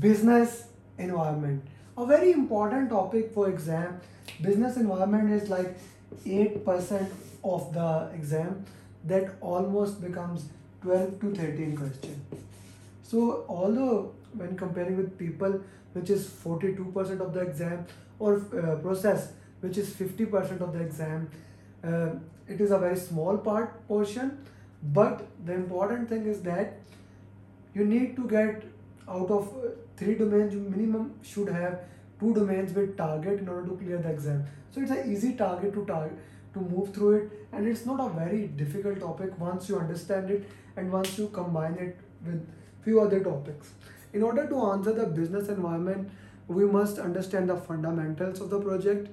business environment. A very important topic for exam business environment is like 8% of the exam that almost becomes 12 to 13 question. So although when comparing with people which is 42% of the exam or uh, process which is 50% of the exam uh, it is a very small part portion. But the important thing is that you need to get out of uh, three domains you minimum should have two domains with target in order to clear the exam. So it's an easy target to target to move through it and it's not a very difficult topic once you understand it and once you combine it with few other topics. In order to answer the business environment we must understand the fundamentals of the project.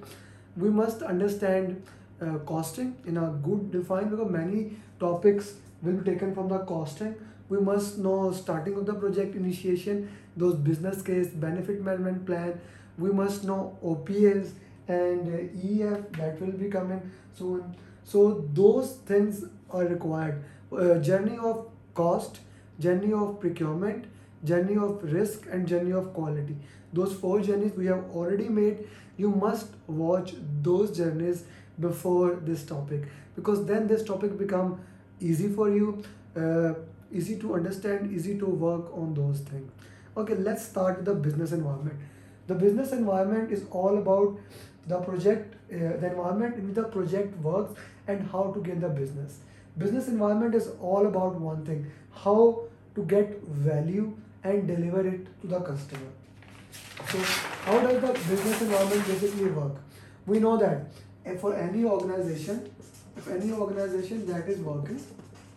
We must understand uh, costing in a good define because many topics will be taken from the costing we must know starting of the project initiation those business case benefit management plan. We must know ops and uh, ef that will be coming soon so those things are required. Uh, journey of cost journey of procurement journey of risk and journey of quality. Those four journeys we have already made. You must watch those journeys before this topic because then this topic become easy for you. Uh, easy to understand easy to work on those things. Okay let's start with the business environment. The business environment is all about the project uh, the environment in which the project works and how to get the business. Business environment is all about one thing how to get value and deliver it to the customer. So how does the business environment basically work? We know that if for any organization if any organization that is working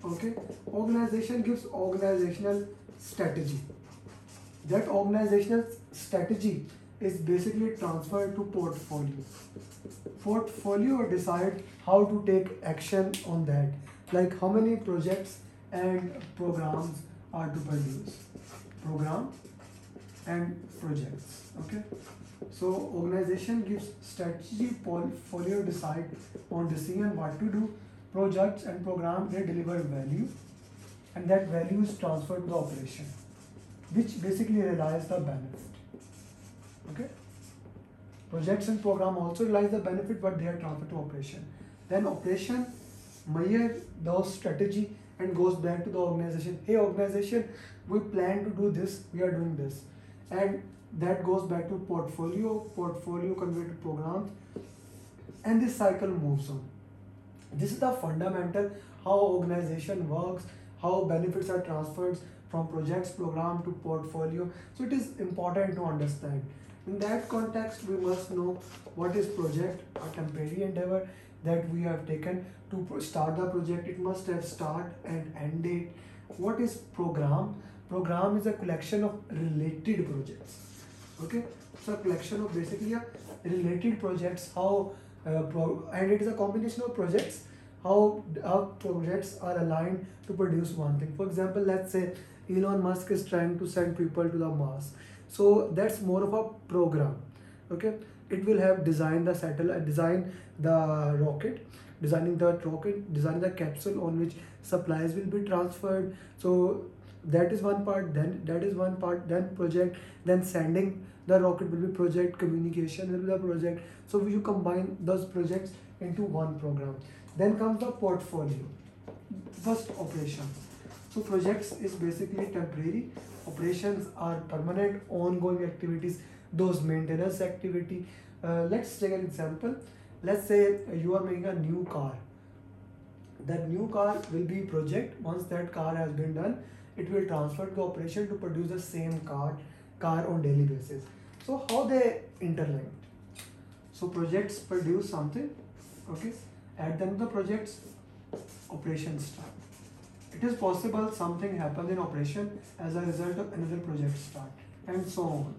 okay? Organization gives organizational strategy. That organizational strategy is basically transferred to portfolio. Portfolio decide how to take action on that. Like how many projects and programs are to produce. Program and projects. Okay? So organization gives strategy portfolio decide on decision what to do projects and programs they deliver value and that value is transferred to the operation which basically realize the benefit. Okay? Projects and program also realize the benefit but they are transferred to operation. Then operation measure those strategy and goes back to the organization. Hey organization we plan to do this we are doing this. And that goes back to portfolio portfolio convert programs and this cycle moves on this is the fundamental how organization works how benefits are transferred from projects program to portfolio. So it is important to understand. In that context we must know what is project a temporary endeavor that we have taken to start the project. It must have start and end date. What is program? Program is a collection of related projects. Okay? So a collection of basically a related projects how Uh, and it is a combination of projects how our projects are aligned to produce one thing. For example let's say elon musk is trying to send people to the mars. So that's more of a program okay? It will have design the satellite uh, design the rocket designing the rocket designing the capsule on which supplies will be transferred. So that is one part then that is one part then project then sending the rocket will be project communication will be the project. So you combine those projects into one program. Then comes the portfolio. First operation. So projects is basically temporary. Operations are permanent ongoing activities those maintenance activity. Uh, let's take an example. Let's say you are making a new car. That new car will be project. Once that car has been done it will transfer to operation to produce the same car car on daily basis so how they interlinked? So projects produce something okay? At the end of the projects operations start. It is possible something happens in operation as a result of another project start and so on.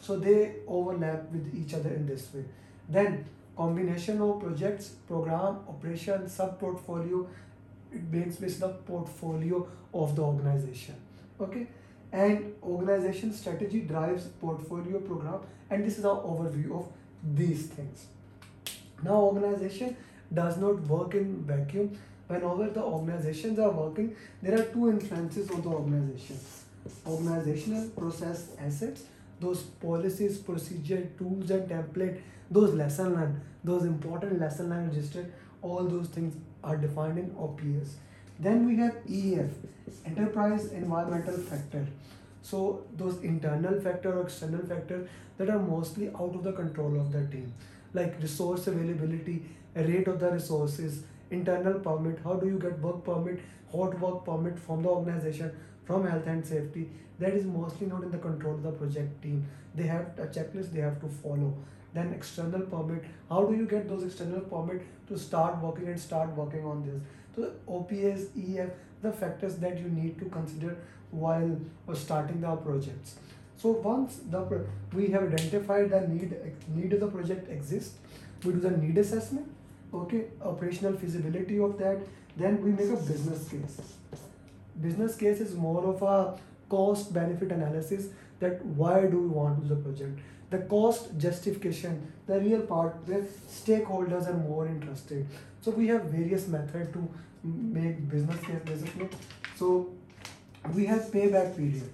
So they overlap with each other in this way. Then combination of projects program operation sub portfolio it brings me the portfolio of the organization okay and organization strategy drives portfolio program and this is our overview of these things. Now organization does not work in vacuum. Whenever the organizations are working there are two influences on the organization. Organizational process assets those policies procedure tools and template those lesson learned those important lesson learned registered all those things are defined in ops then we have eef enterprise environmental factor. So those internal factor or external factor that are mostly out of the control of the team. Like resource availability rate of the resources internal permit how do you get work permit hot work permit from the organization from health and safety. That is mostly not in the control of the project team. They have a checklist they have to follow. Then external permit how do you get those external permit to start working and start working on this so ops ef the factors that you need to consider while uh, starting the projects. So once the we have identified the need need of the project exists we do the need assessment okay operational feasibility of that then we make a business case. Business case is more of a cost benefit analysis that why do we want to do the project the cost justification the real part where stakeholders are more interested. So we have various methods to make business case basically. So we have payback period.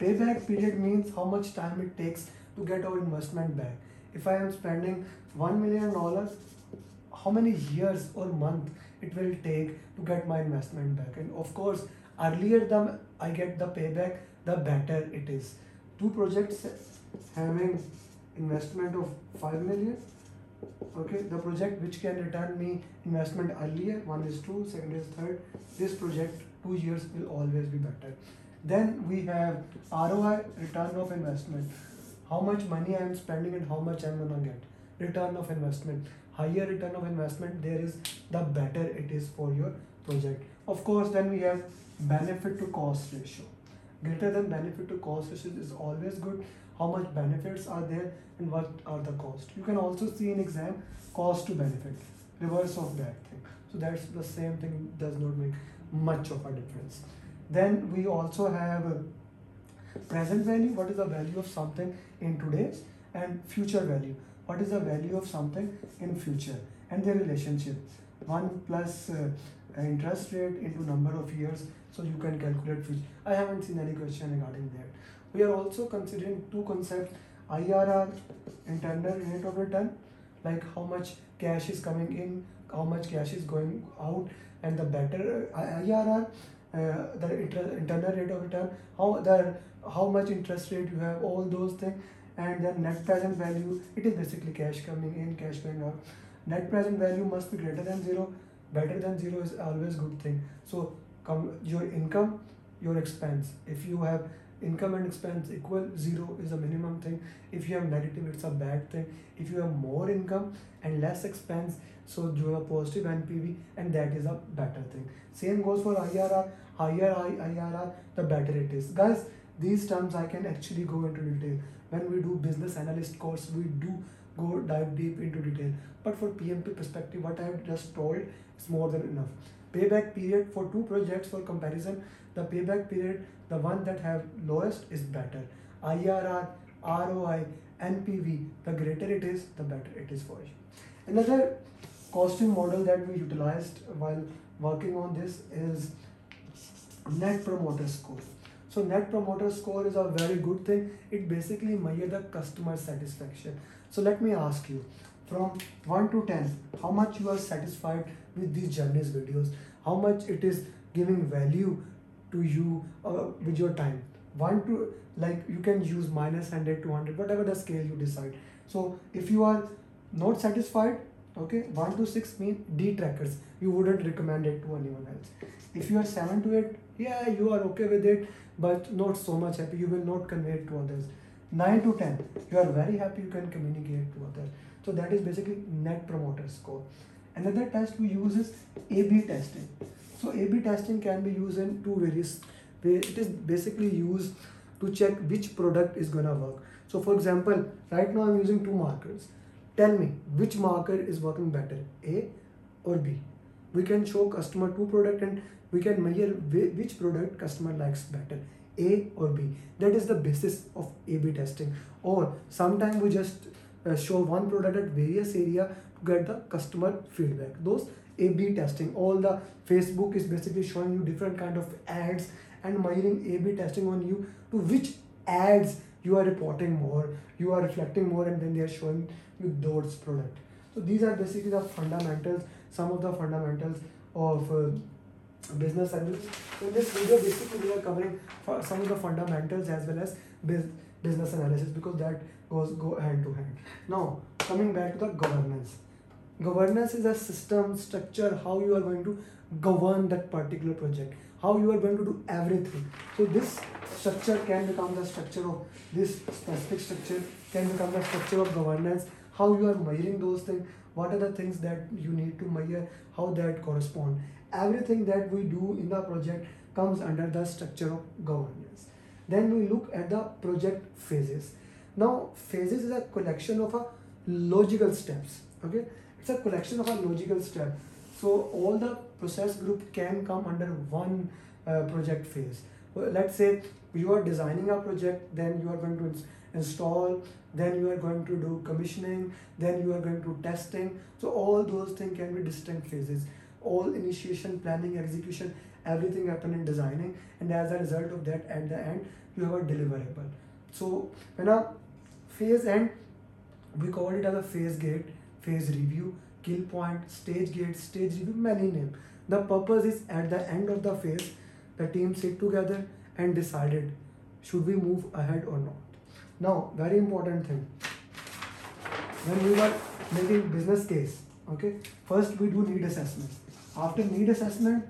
Payback period means how much time it takes to get our investment back. If i am spending 1 million dollars how many years or month it will take to get my investment back? And of course earlier the i get the payback the better it is. Two projects having investment of 5 million. Okay the project which can return me investment earlier one is two second is third this project two years will always be better. Then we have roi return of investment. How much money i am spending and how much i'm gonna get? Return of investment. Higher return of investment there is the better it is for your project. Of course then we have benefit to cost ratio. Greater than benefit to cost ratio is always good how much benefits are there and what are the cost you can also see in exam cost to benefit reverse of that thing. So that's the same thing does not make much of a difference. Then we also have present value what is the value of something in today's and future value? What is the value of something in future and their relationship? 1 plus uh, interest rate into number of years so you can calculate future. I haven't seen any question regarding that we are also considering two concepts irr internal rate of return like how much cash is coming in how much cash is going out and the better uh, irr uh, the inter- internal rate of return how the how much interest rate you have all those things and then net present value it is basically cash coming in cash going out. Net present value must be greater than zero better than zero is always good thing. So come your income your expense. If you have income and expense equal zero is a minimum thing. If you have negative it's a bad thing. If you have more income and less expense so you have positive npv and that is a better thing. Same goes for irr higher irr the better it is. Guys these terms i can actually go into detail. When we do business analyst course we do go dive deep into detail. But for pmp perspective what i have just told is more than enough payback period for two projects for comparison the payback period the one that have lowest is better irr roi npv the greater it is the better it is for you another costing model that we utilized while working on this is net promoter score so net promoter score is a very good thing. It basically measures the customer satisfaction. So let me ask you, from 1 to 10, how much you are satisfied with these journeys videos? How much it is giving value to you uh, with your time? 1 to, like you can use minus 100, 200, whatever the scale you decide. So if you are not satisfied, okay, 1 to 6 mean detractors. You wouldn't recommend it to anyone else. If you are 7 to 8, yeah, you are okay with it but not so much happy you will not convey it to others 9 to 10 you are very happy you can communicate to others so that is basically net promoter score another test we use is a b testing. So a b testing can be used in two various ways it is basically used to check which product is gonna work. So for example right now i'm using two markers. Tell me which marker is working better a or b? We can show customer two product and we can measure which product customer likes better a or b. That is the basis of a b testing. Or sometimes we just uh, show one product at various area to get the customer feedback those a b testing all the facebook is basically showing you different kind of ads and measuring A/B testing on you to which ads you are reporting more, you are reflecting more, and then they are showing you those product. So these are basically the fundamentals, some of the fundamentals of uh, business analysis. In this video, basically we are covering some of the fundamentals as well as business analysis because that goes go hand to hand. Now coming back to the governance. Governance is a system structure how you are going to govern that particular project how you are going to do everything so this structure can become the structure of this specific structure can become the structure of governance how you are measuring those things what are the things that you need to measure how that correspond everything that we do in the project comes under the structure of governance then we look at the project phases. Now phases is a collection of a logical steps okay? It's a collection of a logical step. So all the process group can come under one uh, project phase. Let's say you are designing a project then you are going to ins install then you are going to do commissioning then you are going to testing. So all those things can be distinct phases. All initiation planning execution everything happen in designing and as a result of that at the end you have a deliverable. So when a phase end we call it as a phase gate phase review kill point stage gate stage review many name. The purpose is at the end of the phase the team sit together and decided should we move ahead or not? Now very important thing. When we were making business case okay first we do need assessment. After need assessment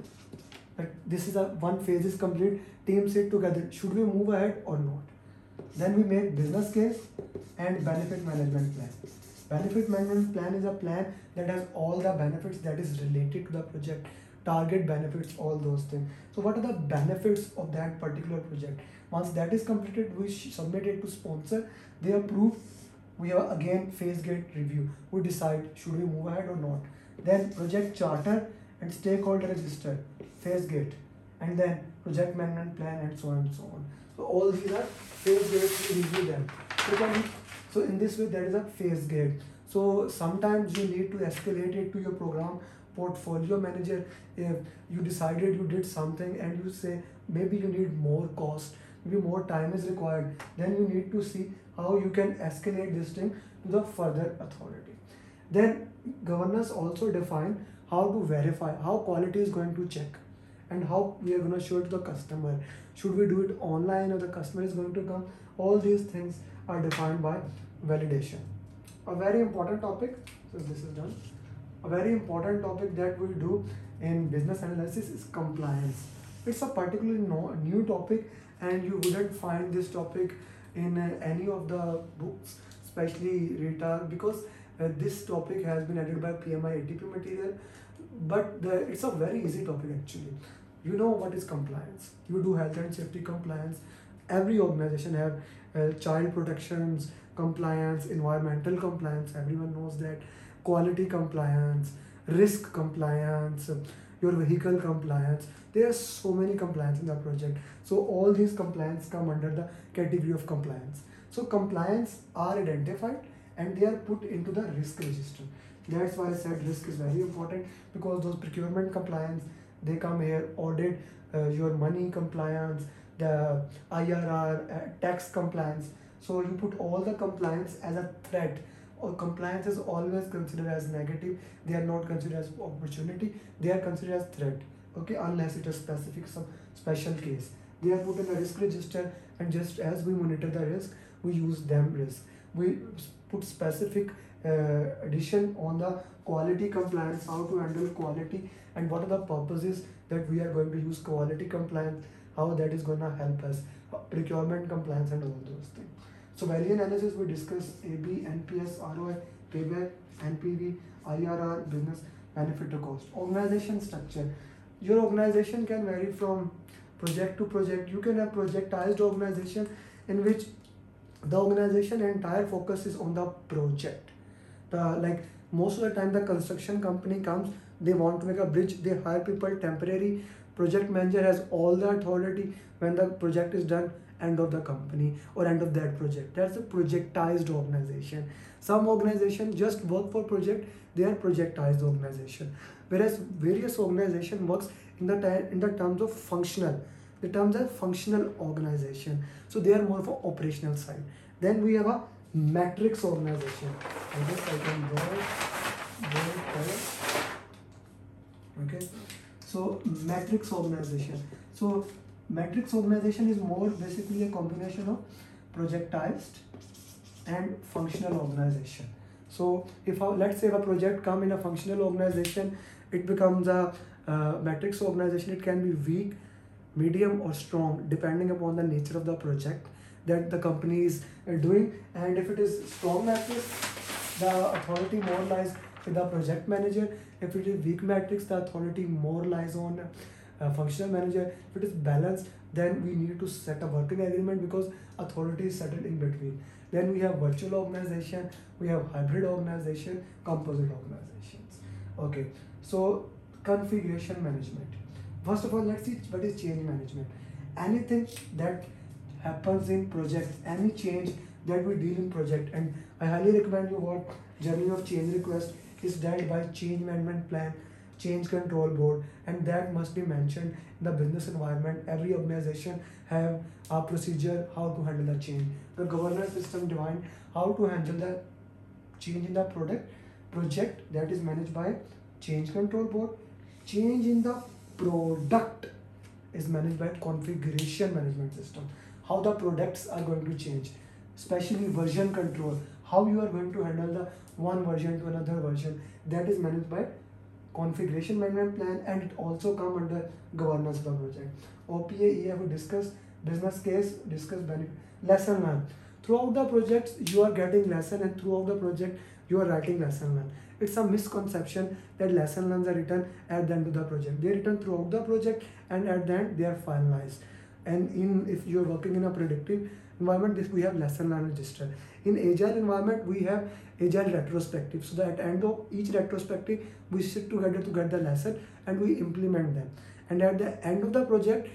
this is a one phase is complete. Team sit together. Should we move ahead or not? Then we make business case and benefit management plan. Benefit management plan is a plan that has all the benefits that is related to the project. Target benefits all those things. So what are the benefits of that particular project? Once that is completed we submit it to sponsor. They approve. We have again phase gate review. We decide should we move ahead or not. Then project charter and stakeholder register phase gate and then project management plan and so on and so on. So all these are phase gates review them. So, so in this way there is a phase gate. So sometimes you need to escalate it to your program portfolio manager. If you decided you did something and you say maybe you need more cost maybe more time is required then you need to see how you can escalate this thing to the further authority. Then governance also define how to verify how quality is going to check and how we are going to show it to the customer. Should we do it online or the customer is going to come? All these things are defined by validation. A very important topic so this is done. A very important topic that we do in business analysis is compliance. It's a particularly no, new topic and you wouldn't find this topic in uh, any of the books especially retail because uh, this topic has been added by PMI ATP material but the, it's a very easy topic actually you know what is compliance. You do health and safety compliance. Every organization have uh, child protections compliance environmental compliance. Everyone knows that. Quality compliance risk compliance your vehicle compliance. There are so many compliance in the project. So all these compliance come under the category of compliance. So compliance are identified and they are put into the risk register. That's why i said risk is very important because those procurement compliance they come here audit uh, your money compliance the IRR uh, tax compliance. So you put all the compliance as a threat. Or compliance is always considered as negative. They are not considered as opportunity. They are considered as threat. Okay? Unless it is specific some special case. They are put in a risk register and just as we monitor the risk we use them risk we put specific uh, addition on the quality compliance how to handle quality and what are the purposes that we are going to use quality compliance how that is going to help us procurement compliance and all those things so value analysis we discuss AB, NPS, ROI, payback, NPV, IRR, business benefit to cost. Organization structure. Your organization can vary from project to project. You can have projectized organization in which the organization entire focus is on the project. The like most of the time the construction company comes, they want to make a bridge, they hire people temporary. Project manager has all the authority when the project is done end of the company or end of that project that's a projectized organization some organization just work for project they are projectized organization whereas various organization works in the in the terms of functional the terms are functional organization so they are more for operational side. Then we have a matrix organization. I guess I can draw it, okay. So matrix organization. So matrix organization is more basically a combination of projectized and functional organization. So if a, let's say a project come in a functional organization it becomes a uh, matrix organization. It can be weak medium or strong depending upon the nature of the project that the company is uh, doing. And if it is strong matrix the authority more lies with the project manager. If it is weak matrix the authority more lies on uh, functional manager. If it is balanced then we need to set a working agreement because authority is settled in between. Then we have virtual organization we have hybrid organization composite organizations. Okay so configuration management first of all let's see what is change management. Anything that happens in project any change that we deal in project and i highly recommend you what journey of change request is dealt by change management plan change control board and that must be mentioned in the business environment. Every organization have a procedure how to handle the change. The governance system defined how to handle the change in the product project that is managed by change control board. Change in the product is managed by configuration management system. How the products are going to change especially version control. How you are going to handle the one version to another version. That is managed by configuration management plan and it also come under governance of the project opa we discuss business case discuss benefit lesson learned. Throughout the project you are getting lesson and throughout the project you are writing lesson learned it's a misconception that lesson learns are written at the end of the project. They are written throughout the project and at the end they are finalized. And in if you're working in a predictive environment this we have lesson learned register. In agile environment we have agile retrospective. So that at end of each retrospective we sit together to get the lesson and we implement them. And at the end of the project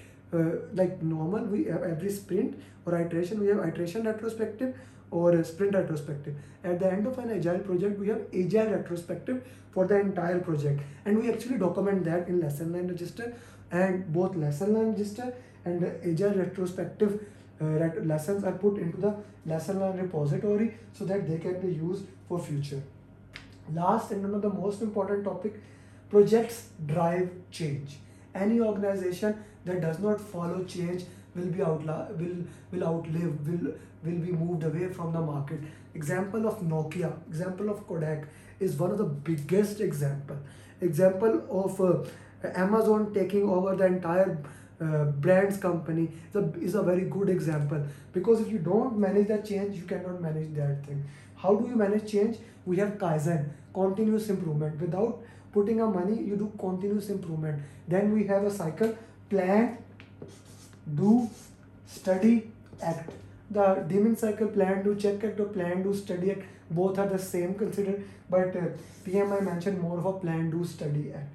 like normal we have every sprint or iteration we have iteration retrospective or sprint retrospective. At the end of an agile project we have agile retrospective for the entire project. And we actually document that in lesson learned register and both lesson learned register and agile retrospective uh, lessons are put into the lesson learned repository so that they can be used for future. Last and one of the most important topic projects drive change. Any organization that does not follow change will be outla will will outlive will will be moved away from the market. Example of nokia example of kodak is one of the biggest example. Example of uh, amazon taking over the entire uh, brands company is a, is a very good example. Because if you don't manage that change you cannot manage that thing. How do you manage change? We have kaizen continuous improvement. Without putting a money you do continuous improvement. Then we have a cycle plan do study act. The Deming cycle plan do check act or plan do study act both are the same considered but uh, pmi mentioned more of a plan do study act.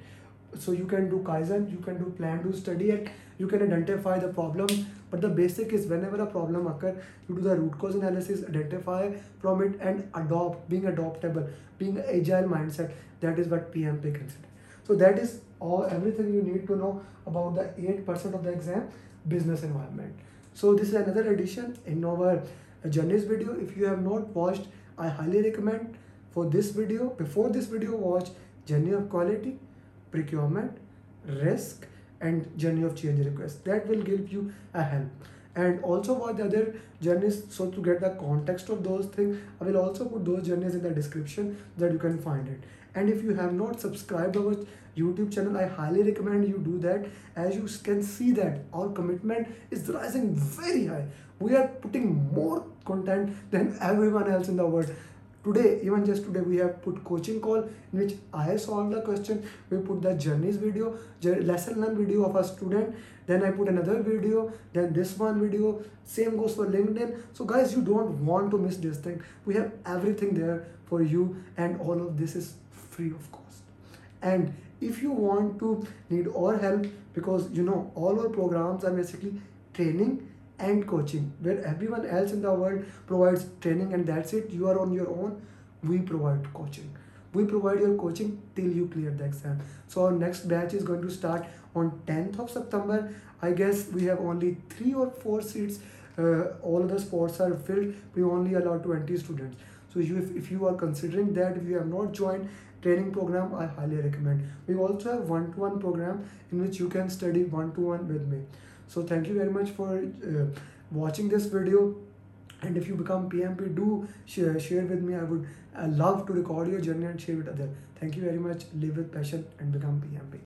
So you can do kaizen you can do plan do study act. You can identify the problem but the basic is whenever a problem occur you do the root cause analysis identify from it and adopt being adoptable being agile mindset. That is what pmp consider. So that is all everything you need to know about the 8% of the exam business environment. So this is another edition in our journeys video. If you have not watched i highly recommend for this video before this video watch journey of quality procurement risk and journey of change request. That will give you a help. And also watch the other journeys so to get the context of those things i will also put those journeys in the description that you can find it and if you have not subscribed our youtube channel i highly recommend you do that. As you can see that our commitment is rising very high. We are putting more content than everyone else in the world. Today even just today we have put coaching call in which i solved the question. We put the journeys video lesson learn video of a student. Then i put another video then this one video. Same goes for linkedin. So guys you don't want to miss this thing. We have everything there for you and all of this is free of cost and if you want to need our help because you know all our programs are basically training and coaching where everyone else in the world provides training and that's it you are on your own we provide coaching we provide your coaching till you clear the exam so our next batch is going to start on 10th of september I guess we have only three or four seats. Uh, all the spots are filled. We only allow 20 students. So you, if, if you are considering that, if you have not joined training program, I highly recommend. We also have one-to-one program in which you can study one-to-one with me. So thank you very much for uh, watching this video. And if you become PMP, do share, share with me. I would love to record your journey and share with others. Thank you very much. Live with passion and become PMP.